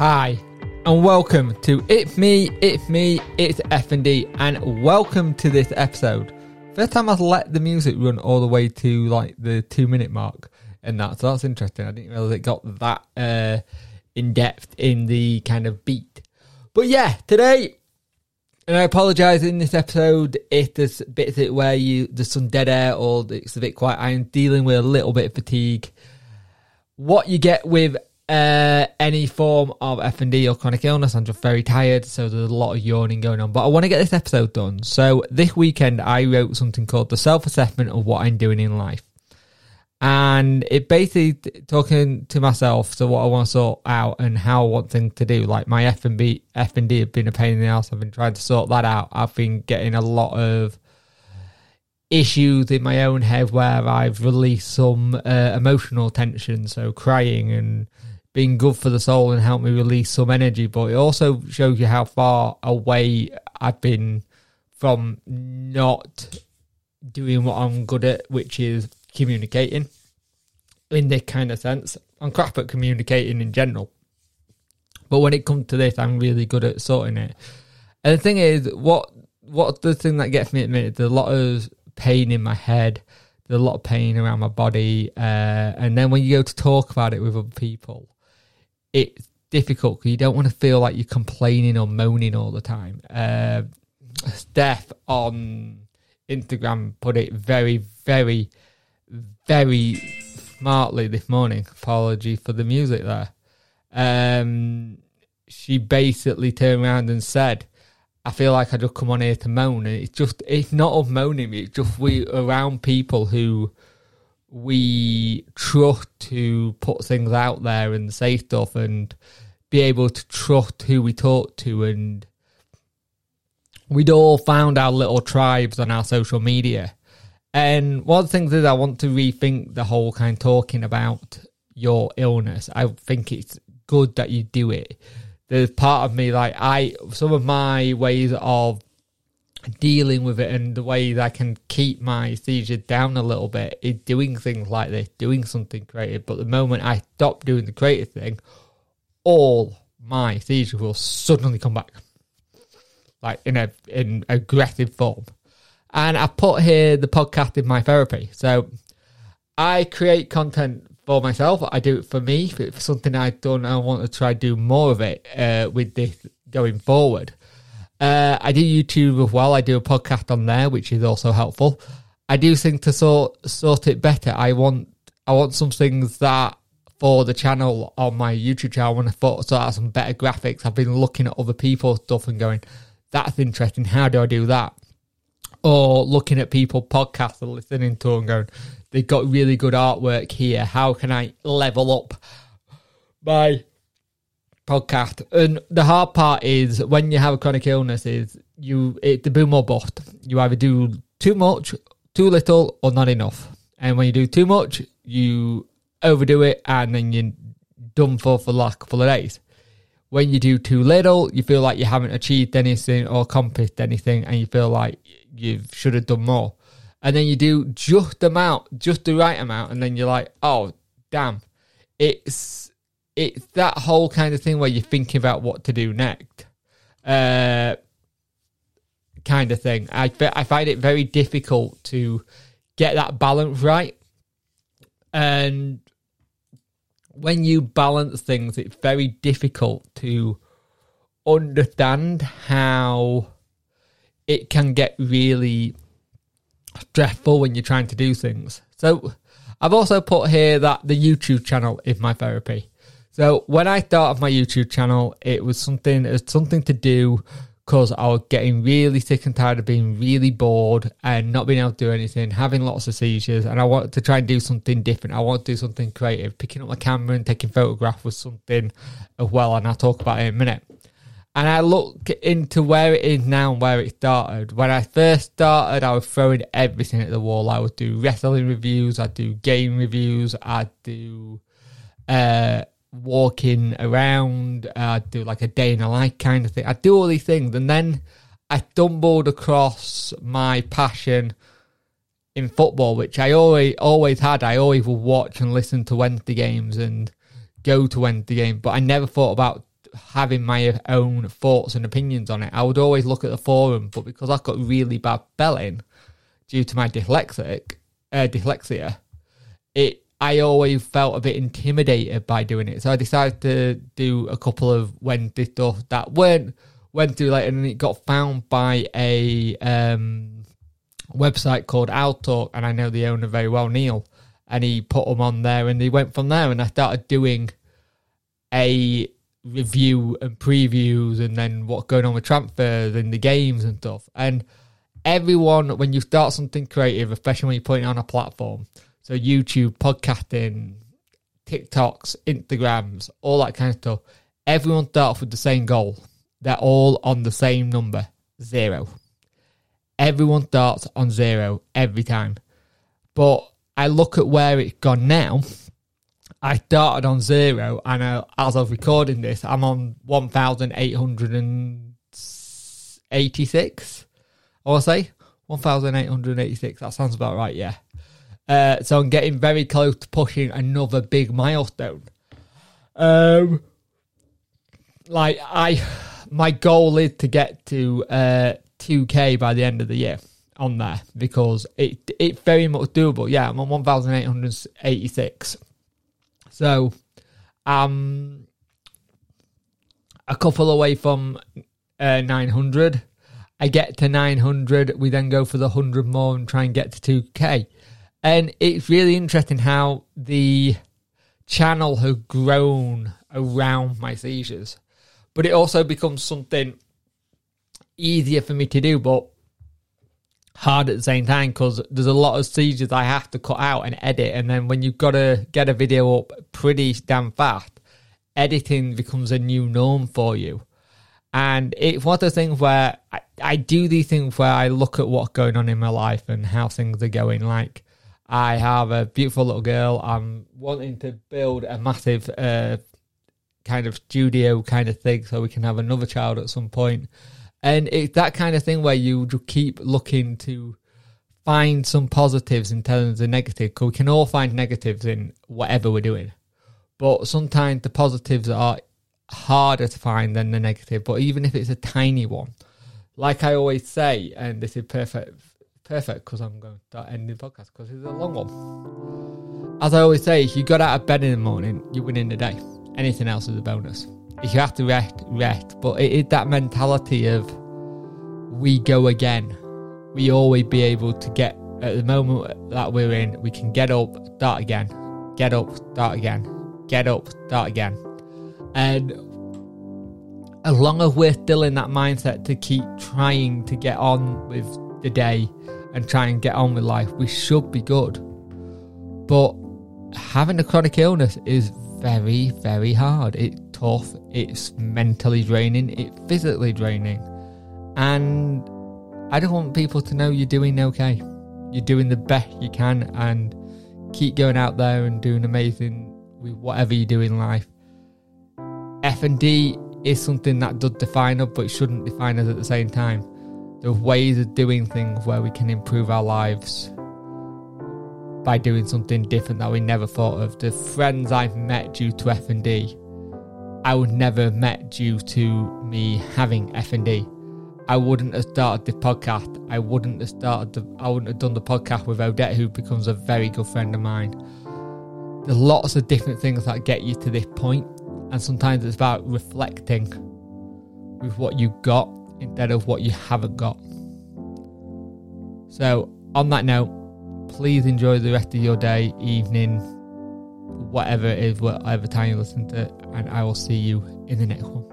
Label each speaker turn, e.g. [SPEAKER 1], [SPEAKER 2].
[SPEAKER 1] Hi, and welcome to It's Me, It's Me, It's FND, and welcome to this episode. First time I've let the music run all the way to like the two minute mark, and that so that's interesting. I didn't realize it got that uh, in depth in the kind of beat. But yeah, today, and I apologise in this episode if there's bits where you there's some dead air or it's a bit quiet. I'm dealing with a little bit of fatigue. What you get with uh, any form of FND or chronic illness. I'm just very tired, so there's a lot of yawning going on. But I want to get this episode done. So this weekend, I wrote something called the self assessment of what I'm doing in life, and it basically talking to myself. to what I want to sort out and how I want things to do. Like my F and B, F and D have been a pain in the ass. I've been trying to sort that out. I've been getting a lot of issues in my own head where I've released some uh, emotional tension, so crying and being good for the soul and help me release some energy. But it also shows you how far away I've been from not doing what I'm good at, which is communicating in this kind of sense. I'm crap at communicating in general. But when it comes to this, I'm really good at sorting it. And the thing is, what what's the thing that gets me minute? There's a lot of pain in my head. There's a lot of pain around my body. Uh, and then when you go to talk about it with other people, it's difficult because you don't want to feel like you're complaining or moaning all the time. Uh, Steph on Instagram put it very, very, very smartly this morning. Apology for the music there. Um, she basically turned around and said, I feel like I just come on here to moan, and it's just it's not of moaning. It's just we around people who we trust to put things out there and say stuff and be able to trust who we talk to. And we'd all found our little tribes on our social media. And one of the things is i want to rethink the whole kind of talking about your illness. I think it's good that you do it. There's part of me like i some of my ways of dealing with it and the ways I can keep my seizure down a little bit is doing things like this, doing something creative. But the moment I stop doing the creative thing, all my seizure will suddenly come back, like in a in aggressive form. And I put here the podcast in my therapy. So I create content for myself. I do it for me. For it's something I've done, I want to try do more of it uh, with this going forward. Uh, I do YouTube as well. I do a podcast on there, which is also helpful. I do think to sort sort it better. I want I want some things that for the channel on my YouTube channel. I want to sort out some better graphics. I've been looking at other people's stuff and going, that's interesting. How do I do that? Or looking at people podcasts and listening to and going, they've got really good artwork here. How can I level up my podcast. And the hard part is when you have a chronic illness is you it the boom or bust. You either do too much, too little, or not enough. And when you do too much, you overdo it and then you're done for for like a couple of days. When you do too little, you feel like you haven't achieved anything or accomplished anything and you feel like you should have done more. And then you do just the amount, just the right amount, and then you're like, oh damn. It's it's that whole kind of thing where you're thinking about what to do next. Uh, kind of thing. I I find it very difficult to get that balance right, and when you balance things, it's very difficult to understand how it can get really stressful when you're trying to do things. So I've also put here that the YouTube channel is my therapy. So when I started my YouTube channel, it was something it was something to do because I was getting really sick and tired of being really bored and not being able to do anything, having lots of seizures, and I wanted to try and do something different. I want to do something creative. Picking up my camera and taking photographs was something as well, and I'll talk about it in a minute. And I look into where it is now and where it started. When I first started, I was throwing everything at the wall. I would do wrestling reviews, I'd do game reviews, I'd do uh, walking around. Uh, I'd do like a day in a life kind of thing. I'd do all these things, and then I stumbled across my passion in football, which I always always had. I always would watch and listen to Wednesday games and go to Wednesday games, but I never thought about having my own thoughts and opinions on it. I would always look at the forum, but because I've got really bad spelling due to my dyslexic uh, dyslexia, it I always felt a bit intimidated by doing it. So I decided to do a couple of Wednesday stuff that weren't went through later, and it got found by a um, website called Talk, and I know the owner very well, Neil, and he put them on there, and they went from there, and I started doing a review and previews, and then what's going on with transfers and the games and stuff, and everyone when you start something creative, especially when you put it on a platform, so YouTube, podcasting, TikToks, Instagrams, all that kind of stuff, everyone starts with the same goal they're all on the same number zero. Everyone starts on zero every time. But I look at where it's gone now. I started on zero, and uh, as I was recording this, I'm on 1,886. I will say 1,886. That sounds about right, yeah. Uh, so I'm getting very close to pushing another big milestone. Um, like I my goal is to get to uh, 2k by the end of the year on there because it it's very much doable. Yeah, I'm on 1,886. So, um, a couple away from uh, 900. I get to 900. We then go for the 100 more and try and get to 2k. And it's really interesting how the channel has grown around my seizures but it also becomes something easier for me to do, but hard at the same time because there's a lot of seizures I have to cut out and edit. And then when you've got to get a video up pretty damn fast, editing becomes a new norm for you. And it's one of those things where I, I do these things where I look at what's going on in my life and how things are going. Like, I have a beautiful little girl. I'm wanting to build a massive uh, kind of studio kind of thing so we can have another child at some point. And it's that kind of thing where you just keep looking to find some positives in terms of the negative because we can all find negatives in whatever we're doing. But sometimes the positives are harder to find than the negative. But even if it's a tiny one, like I always say, and this is perfect, perfect because I'm going to start ending the podcast because it's a long one. As I always say, if you got out of bed in the morning, you win in the day anything else is a bonus. If you have to rest, rest. But it is that mentality of we go again. We always be able to get at the moment that we're in, we can get up, start again, get up, start again, get up, start again. And as long as we're still in that mindset to keep trying to get on with the day and try and get on with life, we should be good. But having a chronic illness is very, very hard. It's tough, it's mentally draining, it's physically draining. And I just want people to know you're doing okay. You're doing the best you can and keep going out there and doing amazing with whatever you do in life. FND is something that does define us, but it shouldn't define us at the same time. Are ways of doing things where we can improve our lives by doing something different that we never thought of. The friends I've met due to FND, I would never have met due to me having FND. I wouldn't have started the podcast. I wouldn't have started the. I wouldn't have done the podcast with Odette, who becomes a very good friend of mine. There's lots of different things that get you to this point, and sometimes it's about reflecting with what you got instead of what you haven't got. So, on that note, please enjoy the rest of your day, evening, whatever it is, whatever time you listen to and I will see you in the next one.